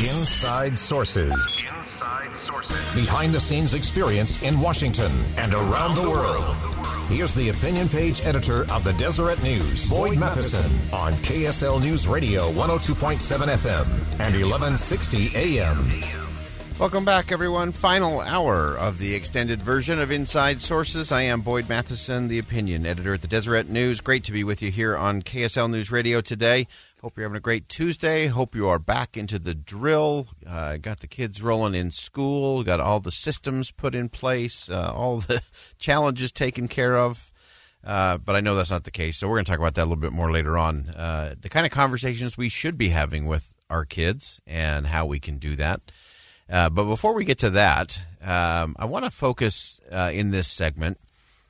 Inside Sources. Inside Sources. Behind the scenes experience in Washington and around the world. Here's the opinion page editor of the Deseret News, Boyd Matheson, on KSL News Radio 102.7 FM and 1160 AM. Welcome back, everyone. Final hour of the extended version of Inside Sources. I am Boyd Matheson, the opinion editor at the Deseret News. Great to be with you here on KSL News Radio today. Hope you're having a great Tuesday. Hope you are back into the drill. Uh, got the kids rolling in school. Got all the systems put in place. Uh, all the challenges taken care of. Uh, but I know that's not the case. So we're going to talk about that a little bit more later on. Uh, the kind of conversations we should be having with our kids and how we can do that. Uh, but before we get to that, um, I want to focus uh, in this segment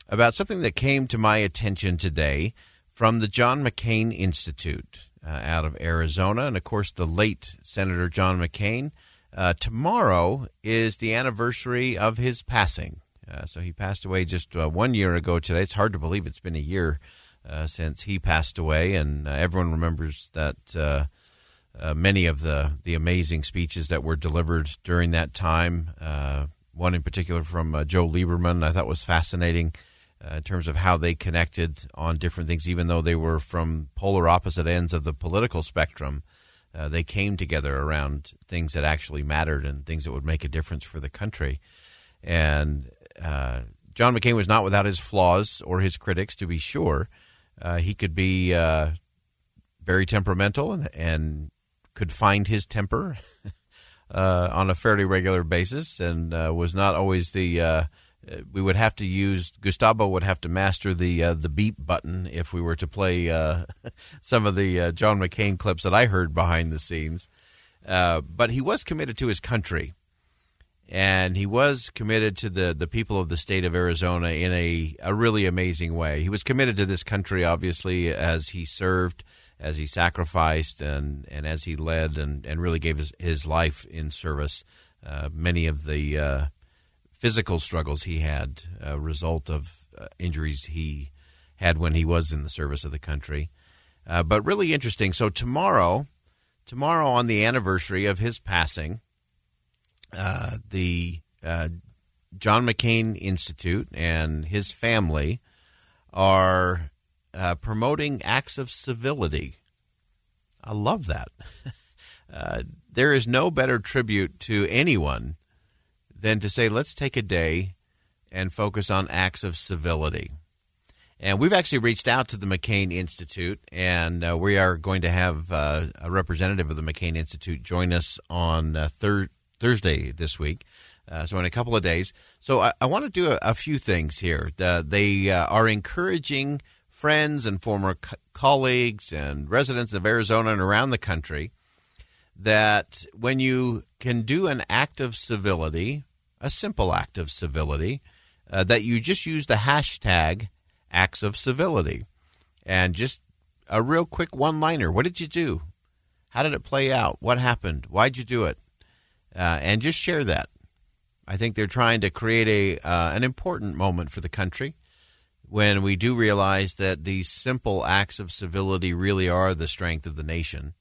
about something that came to my attention today from the John McCain Institute uh, out of Arizona, and of course, the late Senator John McCain. Uh, tomorrow is the anniversary of his passing. Uh, so he passed away just uh, one year ago today. It's hard to believe it's been a year uh, since he passed away, and uh, everyone remembers that many of the, the amazing speeches that were delivered during that time. one in particular from Joe Lieberman, I thought was fascinating uh, in terms of how they connected on different things, even though they were from polar opposite ends of the political spectrum. Uh, they came together around things that actually mattered and things that would make a difference for the country. And uh, John McCain was not without his flaws or his critics, to be sure. Uh, he could be uh, very temperamental and, and, could find his temper uh, on a fairly regular basis, and was not always the uh, we would have to use Gustavo would have to master the uh, the beep button if we were to play uh, some of the uh, John McCain clips that I heard behind the scenes. Uh, but he was committed to his country, and he was committed to the the people of the state of Arizona in a a really amazing way. He was committed to this country, obviously, as he served, as he sacrificed, and and as he led, and and really gave his his life in service. Uh, many of the physical struggles he had, a result of uh, injuries he had when he was in the service of the country. Uh, but really interesting. So tomorrow, tomorrow on the anniversary of his passing, uh, the uh, John McCain Institute and his family are uh, promoting acts of civility. I love that. Uh, there is no better tribute to anyone than to say, let's take a day and focus on acts of civility. And we've actually reached out to the McCain Institute, and uh, we are going to have uh, a representative of the McCain Institute join us on uh, thir- Thursday this week. Uh, so, in a couple of days. So, I, I want to do a, a, few things here. they uh, are encouraging friends and former co- colleagues and residents of Arizona and around the country that when you can do an act of civility, a simple act of civility, uh, that you just use the hashtag acts of civility and just a real quick one liner. What did you do? How did it play out? What happened? Why'd you do it? Uh, and just share that. I think they're trying to create a uh, an important moment for the country when we do realize that these simple acts of civility really are the strength of the nation.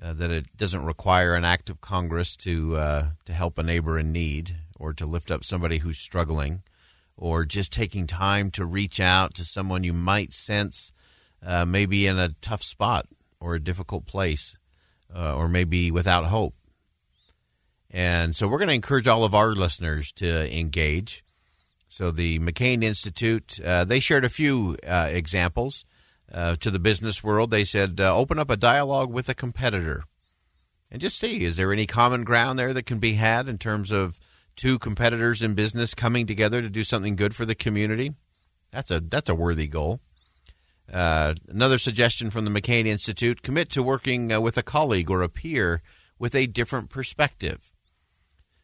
Uh, that it doesn't require an act of Congress to uh, to help a neighbor in need or to lift up somebody who's struggling or just taking time to reach out to someone you might sense uh, maybe in a tough spot or a difficult place uh, or maybe without hope. And so we're going to encourage all of our listeners to engage. So the McCain Institute, uh, they shared a few uh, examples uh, to the business world. They said, uh, open up a dialogue with a competitor and just see, is there any common ground there that can be had in terms of two competitors in business coming together to do something good for the community. That's a that's a worthy goal. Uh, another suggestion from the McCain Institute: commit to working uh, with a colleague or a peer with a different perspective.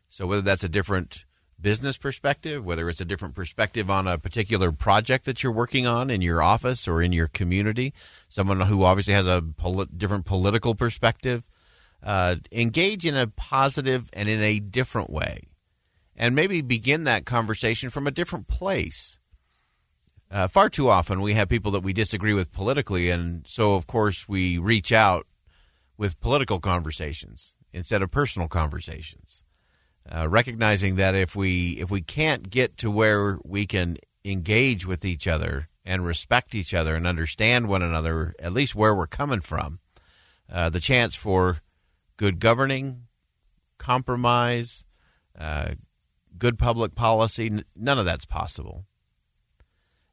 So, whether that's a different business perspective, whether it's a different perspective on a particular project that you're working on in your office or in your community, someone who obviously has a different political perspective, uh, engage in a positive and in a different way. And maybe begin that conversation from a different place. Uh, far too often, we have people that we disagree with politically, and so of course we reach out with political conversations instead of personal conversations. Uh, recognizing that if we if we can't get to where we can engage with each other and respect each other and understand one another, at least where we're coming from, uh, the chance for good governing, compromise, uh, good public policy, none of that's possible.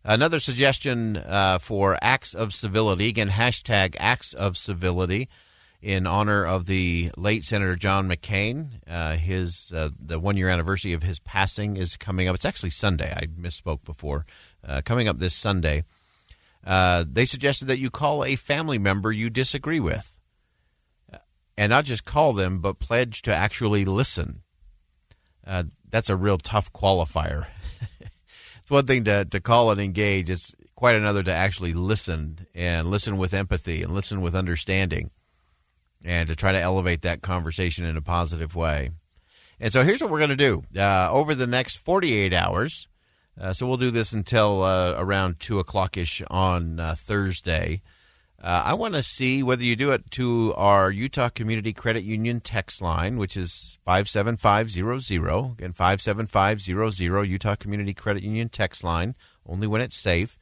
Another suggestion uh, for acts of civility, again, hashtag acts of civility in honor of the late Senator John McCain. Uh, his uh, the one year anniversary of his passing is coming up. It's actually Sunday. I misspoke before. Uh, coming up this Sunday. Uh, they suggested that you call a family member you disagree with, and not just call them, but pledge to actually listen. Uh, that's a real tough qualifier. it's one thing to to call and engage. It's quite another to actually listen and listen with empathy and listen with understanding and to try to elevate that conversation in a positive way. And so here's what we're going to do uh, over the next 48 hours. Uh, so we'll do this until uh, around 2 o'clock ish on uh, Thursday. Uh, I want to see whether you do it to our Utah Community Credit Union text line, which is 57500. Again, 57500, Utah Community Credit Union text line, only when it's safe.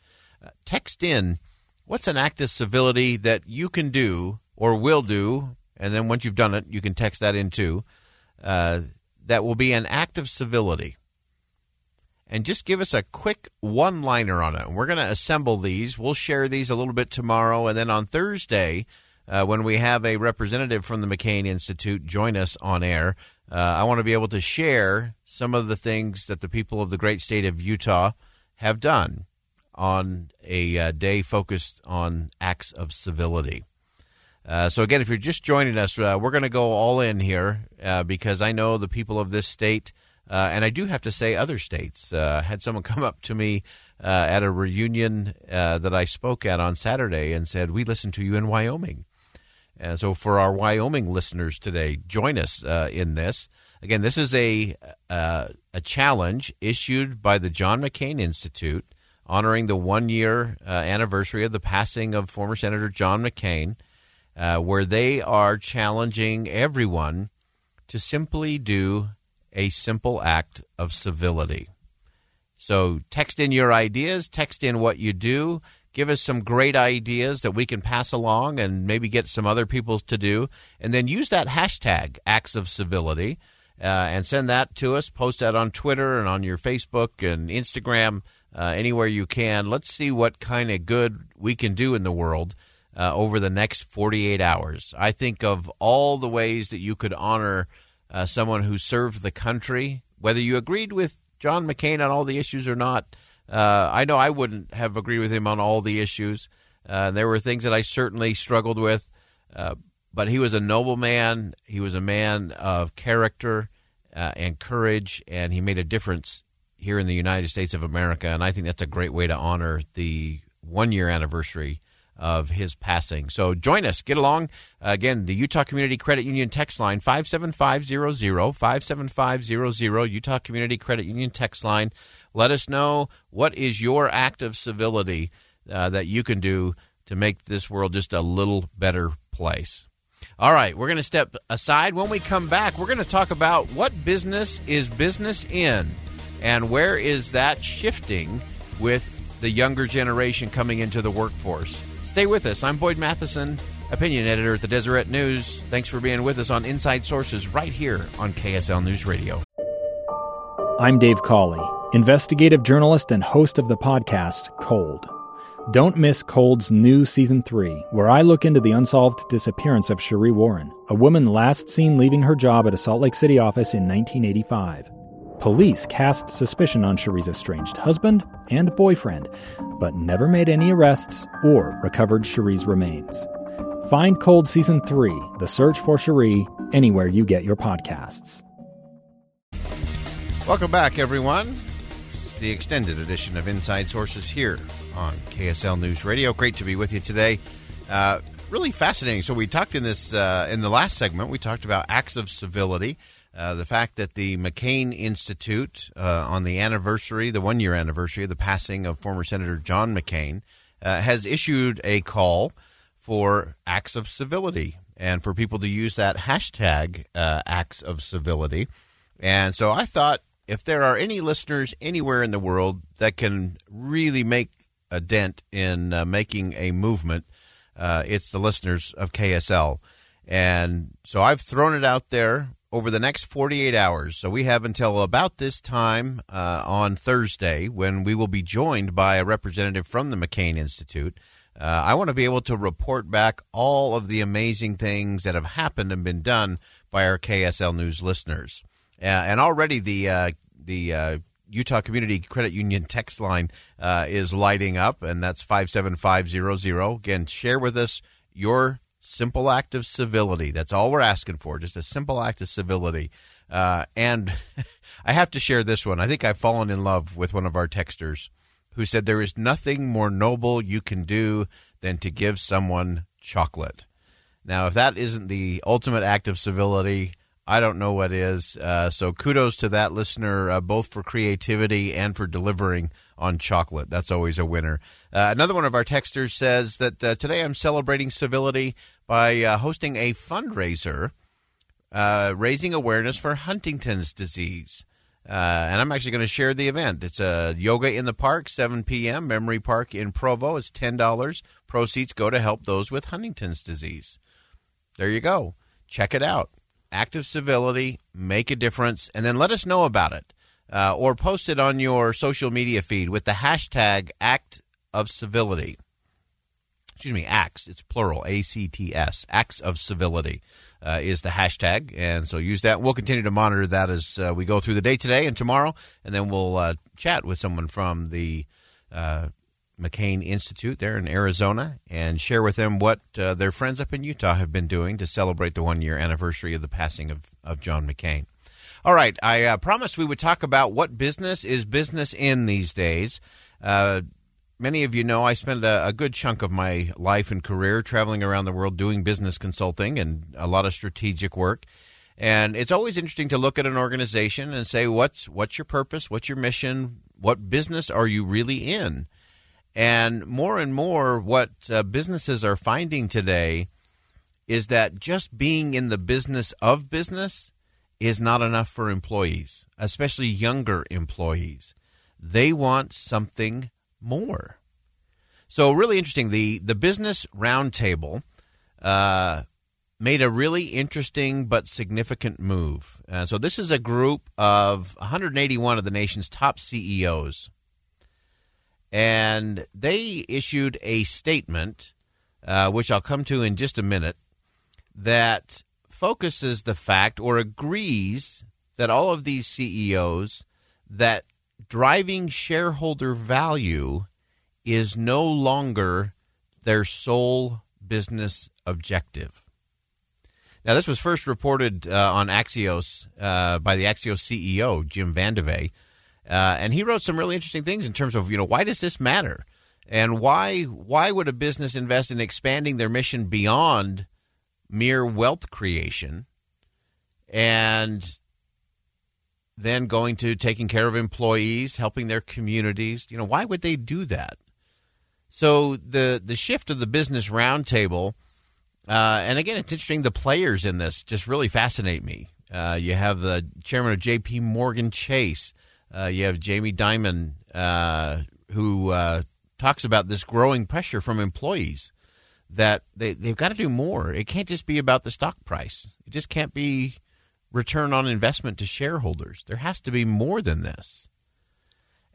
Uh, text in what's an act of civility that you can do or will do, and then once you've done it, you can text that in too. Uh, that will be an act of civility. And just give us a quick one liner on it. We're going to assemble these. We'll share these a little bit tomorrow. And then on Thursday, uh, when we have a representative from the McCain Institute join us on air, uh, I want to be able to share some of the things that the people of the great state of Utah have done on a uh, day focused on acts of civility. Uh, so, again, if you're just joining us, uh, we're going to go all in here uh, because I know the people of this state, uh, and I do have to say other states. Uh, had someone come up to me uh, at a reunion that I spoke at on Saturday and said, We listen to you in Wyoming. And so, for our Wyoming listeners today, join us in this. Again, this is a, a challenge issued by the John McCain Institute honoring the one year anniversary of the passing of former Senator John McCain uh, where they are challenging everyone to simply do a simple act of civility. So text in your ideas, text in what you do, give us some great ideas that we can pass along and maybe get some other people to do, and then use that hashtag acts of civility uh, and send that to us. Post that on Twitter and on your Facebook and Instagram, uh, anywhere you can. Let's see what kind of good we can do in the world uh, over the next 48 hours. I think of all the ways that you could honor uh, someone who served the country, whether you agreed with John McCain on all the issues or not. Uh, I know I wouldn't have agreed with him on all the issues. Uh, there were things that I certainly struggled with, uh, but he was a noble man. He was a man of character uh, and courage, and he made a difference here in the United States of America. And I think that's a great way to honor the one year anniversary of his passing. So join us. Get along. Uh, again, the Utah Community Credit Union text line, 57500, 57500, Utah Community Credit Union text line. Let us know what is your act of civility uh, that you can do to make this world just a little better place. All right, we're going to step aside. When we come back, we're going to talk about what business is business in and where is that shifting with the younger generation coming into the workforce. Stay with us. I'm Boyd Matheson, opinion editor at the Deseret News. Thanks for being with us on Inside Sources right here on KSL News Radio. I'm Dave Cawley, investigative journalist and host of the podcast Cold. Don't miss Cold's new season three, where I look into the unsolved disappearance of Sheree Warren, a woman last seen leaving her job at a Salt Lake City office in 1985. Police cast suspicion on Sheree's estranged husband and boyfriend, but never made any arrests or recovered Sheree's remains. Find Cold Season 3, The Search for Sheree, anywhere you get your podcasts. Welcome back, everyone. This is the extended edition of Inside Sources here on KSL News Radio. Great to be with you today. Uh, really fascinating. So we talked in this uh, in the last segment. We talked about acts of civility. Uh, the fact that the McCain Institute, uh, on the anniversary, the one year anniversary of the passing of former Senator John McCain, uh, has issued a call for acts of civility and for people to use that hashtag uh, acts of civility. And so I thought if there are any listeners anywhere in the world that can really make a dent in uh, making a movement, it's the listeners of KSL. And so I've thrown it out there over the next 48 hours. So we have until about this time uh, on Thursday when we will be joined by a representative from the McCain Institute. Uh, I want to be able to report back all of the amazing things that have happened and been done by our KSL News listeners. Uh, and already the uh, the uh, Utah Community Credit Union text line uh, is lighting up, and that's 57500. Again, share with us your simple act of civility. That's all we're asking for, just a simple act of civility. Uh, and I have to share this one. I think I've fallen in love with one of our texters who said, There is nothing more noble you can do than to give someone chocolate. Now, if that isn't the ultimate act of civility, I don't know what is. Uh, so kudos to that listener, uh, both for creativity and for delivering on chocolate. That's always a winner. Uh, another one of our texters says that uh, today I'm celebrating civility by uh, hosting a fundraiser uh, raising awareness for Huntington's disease. and I'm actually going to share the event. It's a yoga in the park, 7 p.m., Memory Park in Provo. It's $10. Proceeds go to help those with Huntington's disease. There you go. Check it out act of civility, make a difference, and then let us know about it. Uh, or post it on your social media feed with the hashtag act of civility. Excuse me, acts. It's plural, A C T S. Acts of civility uh, is the hashtag. And so use that. We'll continue to monitor that as uh, we go through the day today and tomorrow. And then we'll uh, chat with someone from the uh, McCain Institute there in Arizona and share with them what uh, their friends up in Utah have been doing to celebrate the one year anniversary of the passing of, of John McCain. All right, I uh, promised we would talk about what business is business in these days. Uh, many of you know I spent a, a, good chunk of my life and career traveling around the world doing business consulting and a lot of strategic work. And it's always interesting to look at an organization and say, what's what's your purpose? What's your mission? What business are you really in? And more and more, what uh, businesses are finding today is that just being in the business of business is not enough for employees, especially younger employees. They want something more. So, really interesting. The, the Business Roundtable uh, made a really interesting but significant move. Uh, so, this is a group of 181 of the nation's top CEOs and they issued a statement, uh, which I'll come to in just a minute, that focuses the fact or agrees that all of these CEOs that driving shareholder value is no longer their sole business objective. Now, this was first reported uh, on Axios uh, by the Axios CEO, Jim VandeHei, uh, and he wrote some really interesting things in terms of you know why does this matter, and why why would a business invest in expanding their mission beyond mere wealth creation, and then going to taking care of employees, helping their communities. You know why would they do that? So the the shift of the business roundtable, uh, and again, it's interesting. The players in this just really fascinate me. Uh, you have the chairman of J.P. Morgan Chase. Uh, you have Jamie Dimon, uh, who uh, talks about this growing pressure from employees that they, they've got to do more. It can't just be about the stock price, it just can't be return on investment to shareholders. There has to be more than this.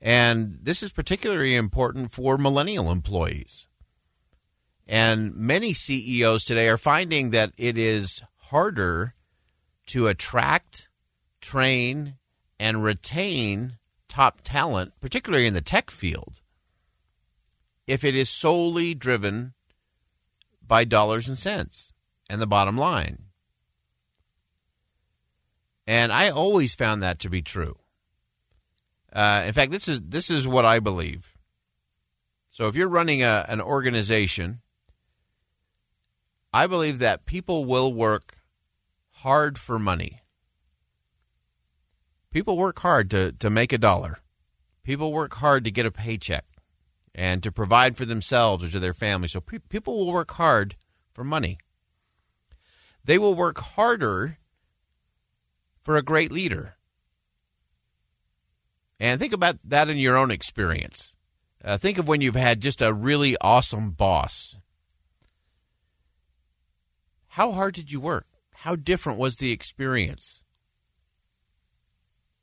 And this is particularly important for millennial employees. And many CEOs today are finding that it is harder to attract, train, and retain top talent, particularly in the tech field, if it is solely driven by dollars and cents and the bottom line. And I always found that to be true. Uh, in fact, this is this is what I believe. So if you're running a, an organization, I believe that people will work hard for money. People work hard to, to make a dollar. People work hard to get a paycheck and to provide for themselves or to their family. So pe- people will work hard for money. They will work harder for a great leader. And think about that in your own experience. Uh, think of when you've had just a really awesome boss. How hard did you work? How different was the experience?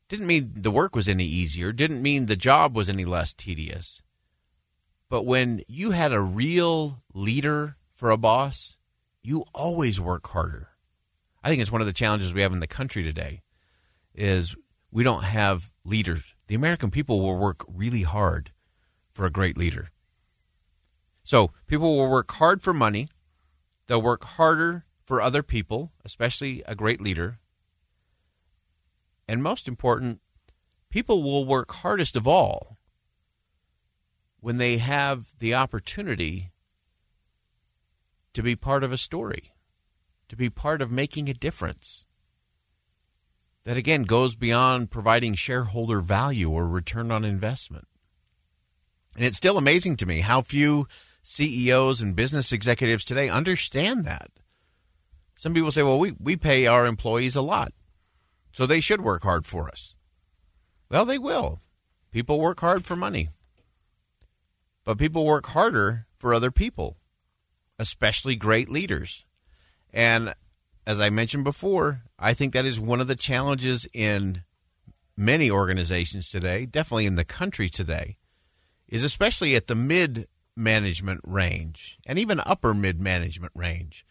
Didn't mean the work was any easier, didn't mean the job was any less tedious. But when you had a real leader for a boss, you always work harder. I think it's one of the challenges we have in the country today is we don't have leaders. The American people will work really hard for a great leader. So people will work hard for money. They'll work harder for other people, especially a great leader. And most important, people will work hardest of all when they have the opportunity to be part of a story, to be part of making a difference. That again goes beyond providing shareholder value or return on investment. And it's still amazing to me how few CEOs and business executives today understand that. Some people say, well, we, we pay our employees a lot, so they should work hard for us. Well, they will. People work hard for money. But people work harder for other people, especially great leaders. And as I mentioned before, I think that is one of the challenges in many organizations today, definitely in the country today, is especially at the mid management range and even upper mid management range,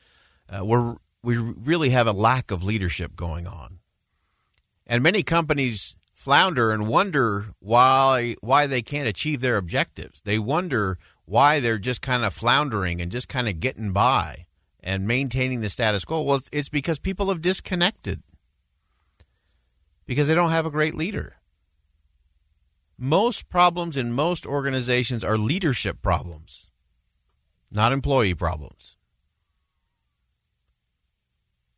uh, where we really have a lack of leadership going on. And many companies flounder and wonder why why they can't achieve their objectives. They wonder why they're just kind of floundering and just kind of getting by and maintaining the status quo. Well, it's because people have disconnected because they don't have a great leader. Most problems in most organizations are leadership problems, not employee problems.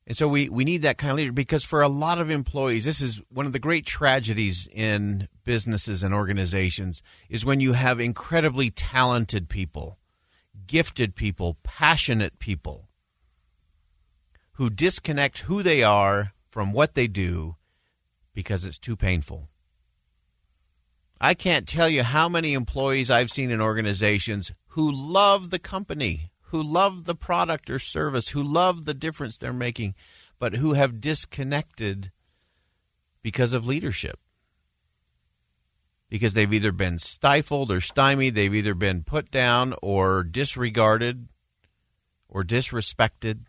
And so we, we need that kind of leader because for a lot of employees, this is one of the great tragedies in businesses and organizations is when you have incredibly talented people, gifted people, passionate people who disconnect who they are from what they do because it's too painful. I can't tell you how many employees I've seen in organizations who love the company, who love the product or service, who love the difference they're making, but who have disconnected because of leadership. Because they've either been stifled or stymied, they've either been put down or disregarded or disrespected.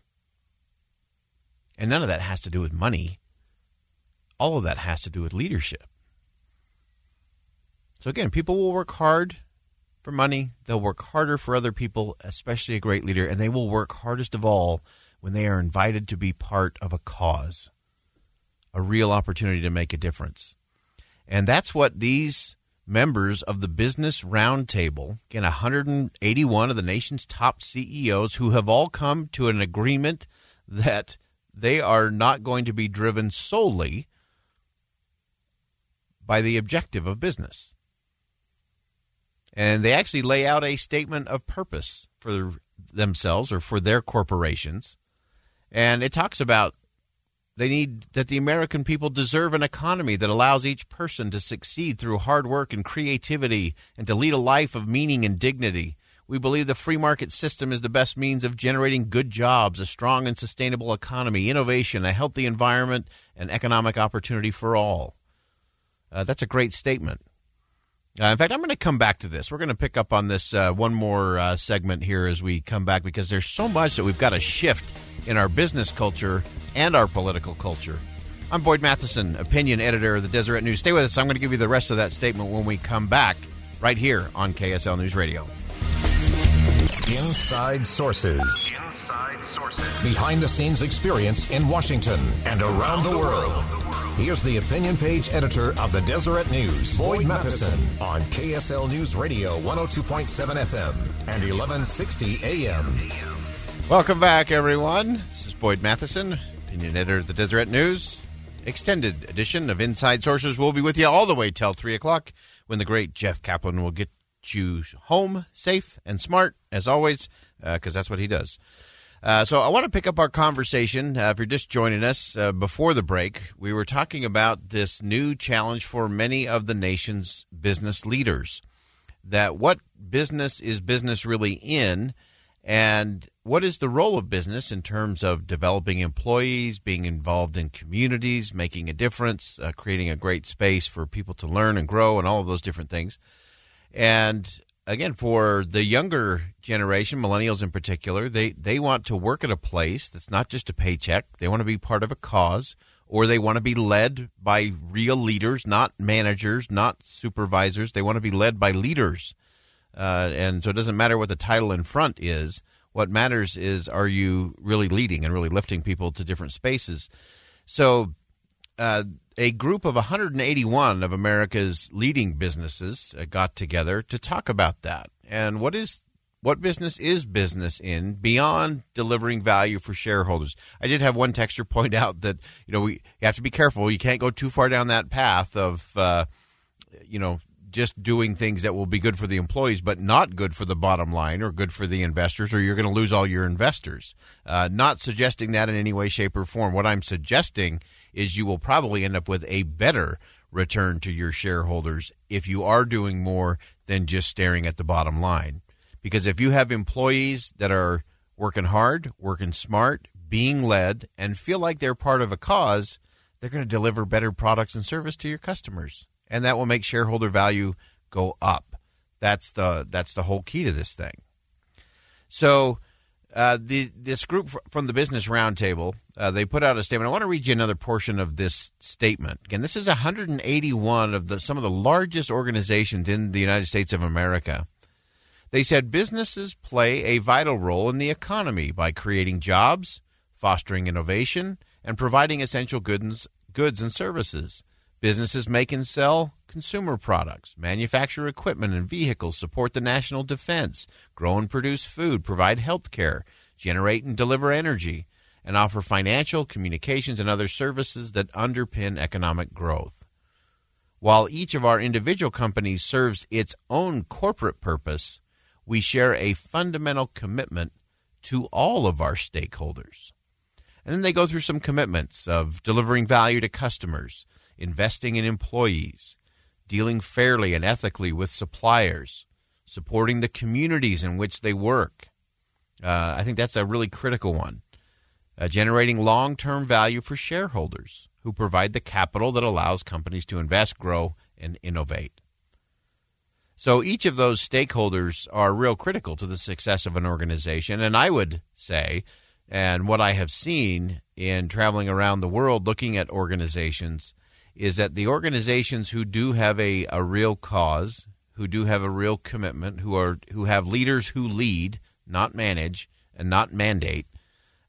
And none of that has to do with money. All of that has to do with leadership. So, again, people will work hard for money. They'll work harder for other people, especially a great leader, and they will work hardest of all when they are invited to be part of a cause, a real opportunity to make a difference. And that's what these members of the Business Roundtable, again, 181 of the nation's top CEOs who have all come to an agreement that they are not going to be driven solely by the objective of business. And they actually lay out a statement of purpose for themselves or for their corporations. And it talks about they need that the American people deserve an economy that allows each person to succeed through hard work and creativity and to lead a life of meaning and dignity. We believe the free market system is the best means of generating good jobs, a strong and sustainable economy, innovation, a healthy environment, and economic opportunity for all. Uh, that's a great statement. Uh, in fact, I'm going to come back to this. We're going to pick up on this uh, one more uh, segment here as we come back because there's so much that we've got to shift in our business culture and our political culture. I'm Boyd Matheson, opinion editor of the Deseret News. Stay with us. I'm going to give you the rest of that statement when we come back right here on KSL News Radio. Inside Sources. Behind the scenes experience in Washington and around the world. Here's the opinion page editor of the Deseret News, Boyd Matheson, on KSL News Radio 102.7 FM and 1160 AM. Welcome back, everyone. This is Boyd Matheson, opinion editor of the Deseret News. Extended edition of Inside Sources will be with you all the way till 3 o'clock when the great Jeff Kaplan will get you home safe and smart, as always, because uh, that's what he does. Uh, so I want to pick up our conversation. Uh, if you're just joining us uh, before the break, we were talking about this new challenge for many of the nation's business leaders. That what business is business really in, and what is the role of business in terms of developing employees, being involved in communities, making a difference, uh, creating a great space for people to learn and grow, and all of those different things. And again, for the younger generation, millennials in particular, they, they want to work at a place that's not just a paycheck. They want to be part of a cause, or they want to be led by real leaders, not managers, not supervisors. They want to be led by leaders. Uh, and so it doesn't matter what the title in front is. What matters is are you really leading and really lifting people to different spaces? So uh, a group of 181 of America's leading businesses uh, got together to talk about that and what is what business is business in beyond delivering value for shareholders. I did have one texter point out that you know we you have to be careful. You can't go too far down that path of uh, you know just doing things that will be good for the employees, but not good for the bottom line or good for the investors, or you're going to lose all your investors. Uh, not suggesting that in any way, shape, or form. What I'm suggesting is you will probably end up with a better return to your shareholders if you are doing more than just staring at the bottom line. Because if you have employees that are working hard, working smart, being led, and feel like they're part of a cause, they're going to deliver better products and service to your customers. And that will make shareholder value go up. That's the that's the whole key to this thing. So uh, the this group from the Business Roundtable uh, they put out a statement. I want to read you another portion of this statement. Again, this is 181 of the some of the largest organizations in the United States of America. They said businesses play a vital role in the economy by creating jobs, fostering innovation, and providing essential goods goods and services. Businesses make and sell consumer products, manufacture equipment and vehicles, support the national defense, grow and produce food, provide health care, generate and deliver energy, and offer financial, communications, and other services that underpin economic growth. While each of our individual companies serves its own corporate purpose, we share a fundamental commitment to all of our stakeholders. And then they go through some commitments of delivering value to customers, investing in employees, dealing fairly and ethically with suppliers, supporting the communities in which they work. Uh, I think that's a really critical one uh, generating long term value for shareholders who provide the capital that allows companies to invest, grow, and innovate. So each of those stakeholders are real critical to the success of an organization. And I would say, and what I have seen in traveling around the world looking at organizations, is that the organizations who do have a, a real cause, who do have a real commitment, who are who have leaders who lead, not manage, and not mandate,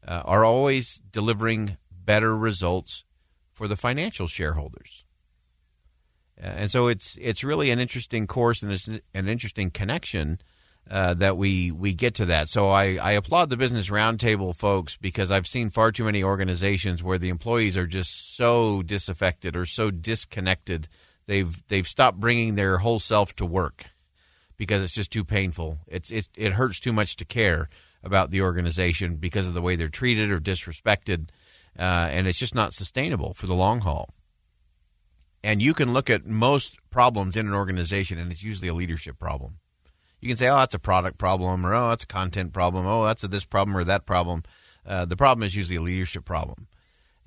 uh, are always delivering better results for the financial shareholders. Uh, and so it's it's really an interesting course and it's an interesting connection uh, that we we get to that. So I, I applaud the business roundtable folks because I've seen far too many organizations where the employees are just so disaffected or so disconnected. They've they've stopped bringing their whole self to work because it's just too painful. It's it it hurts too much to care about the organization because of the way they're treated or disrespected, uh, and it's just not sustainable for the long haul. And you can look at most problems in an organization, and it's usually a leadership problem. You can say, "Oh, that's a product problem," or "Oh, that's a content problem," "Oh, that's a this problem or that problem." Uh, the problem is usually a leadership problem.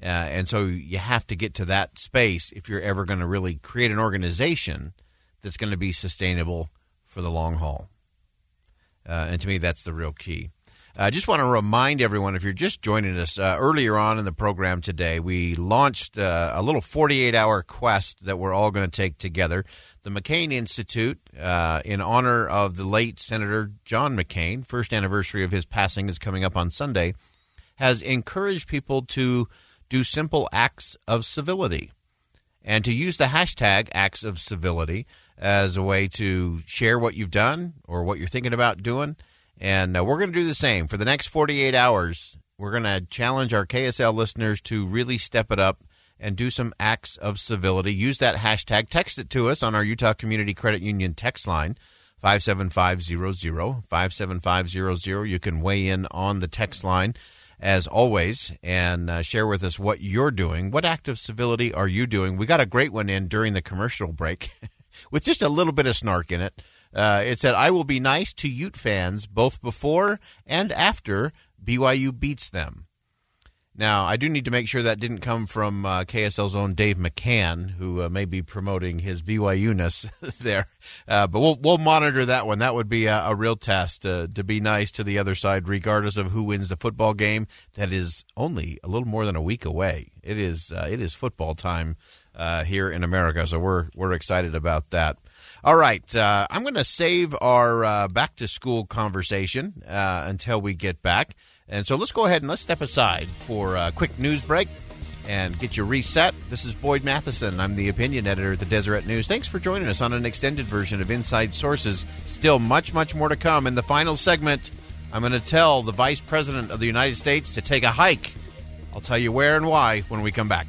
Uh, and so you have to get to that space if you're ever going to really create an organization that's going to be sustainable for the long haul. Uh, and to me, that's the real key. I just want to remind everyone if you're just joining us uh, earlier on in the program today, we launched uh, a little 48 hour quest that we're all going to take together. The McCain Institute, uh, in honor of the late Senator John McCain, first anniversary of his passing is coming up on Sunday. has encouraged people to do simple acts of civility and to use the hashtag acts of civility as a way to share what you've done or what you're thinking about doing. And uh, we're going to do the same for the next 48 hours. We're going to challenge our KSL listeners to really step it up and do some acts of civility. Use that hashtag. Text it to us on our Utah Community Credit Union text line. 57500 57500 you can weigh in on the text line as always and uh, share with us what you're doing what act of civility are you doing we got a great one in during the commercial break with just a little bit of snark in it uh, it said i will be nice to ute fans both before and after byu beats them now, I do need to make sure that didn't come from uh, KSL's own Dave McCann, who uh, may be promoting his BYU-ness there. Uh, but we'll we'll monitor that one. That would be a, a real test uh, to be nice to the other side, regardless of who wins the football game. That is only a little more than a week away. It is uh, it is football time uh, here in America, so we're we're excited about that. All right, uh, I'm going to save our uh, back to school conversation uh, until we get back. And so let's go ahead and let's step aside for a quick news break and get you reset. This is Boyd Matheson. I'm the opinion editor at the Deseret News. Thanks for joining us on an extended version of Inside Sources. Still much, much more to come. In the final segment, I'm going to tell the Vice President of the United States to take a hike. I'll tell you where and why when we come back.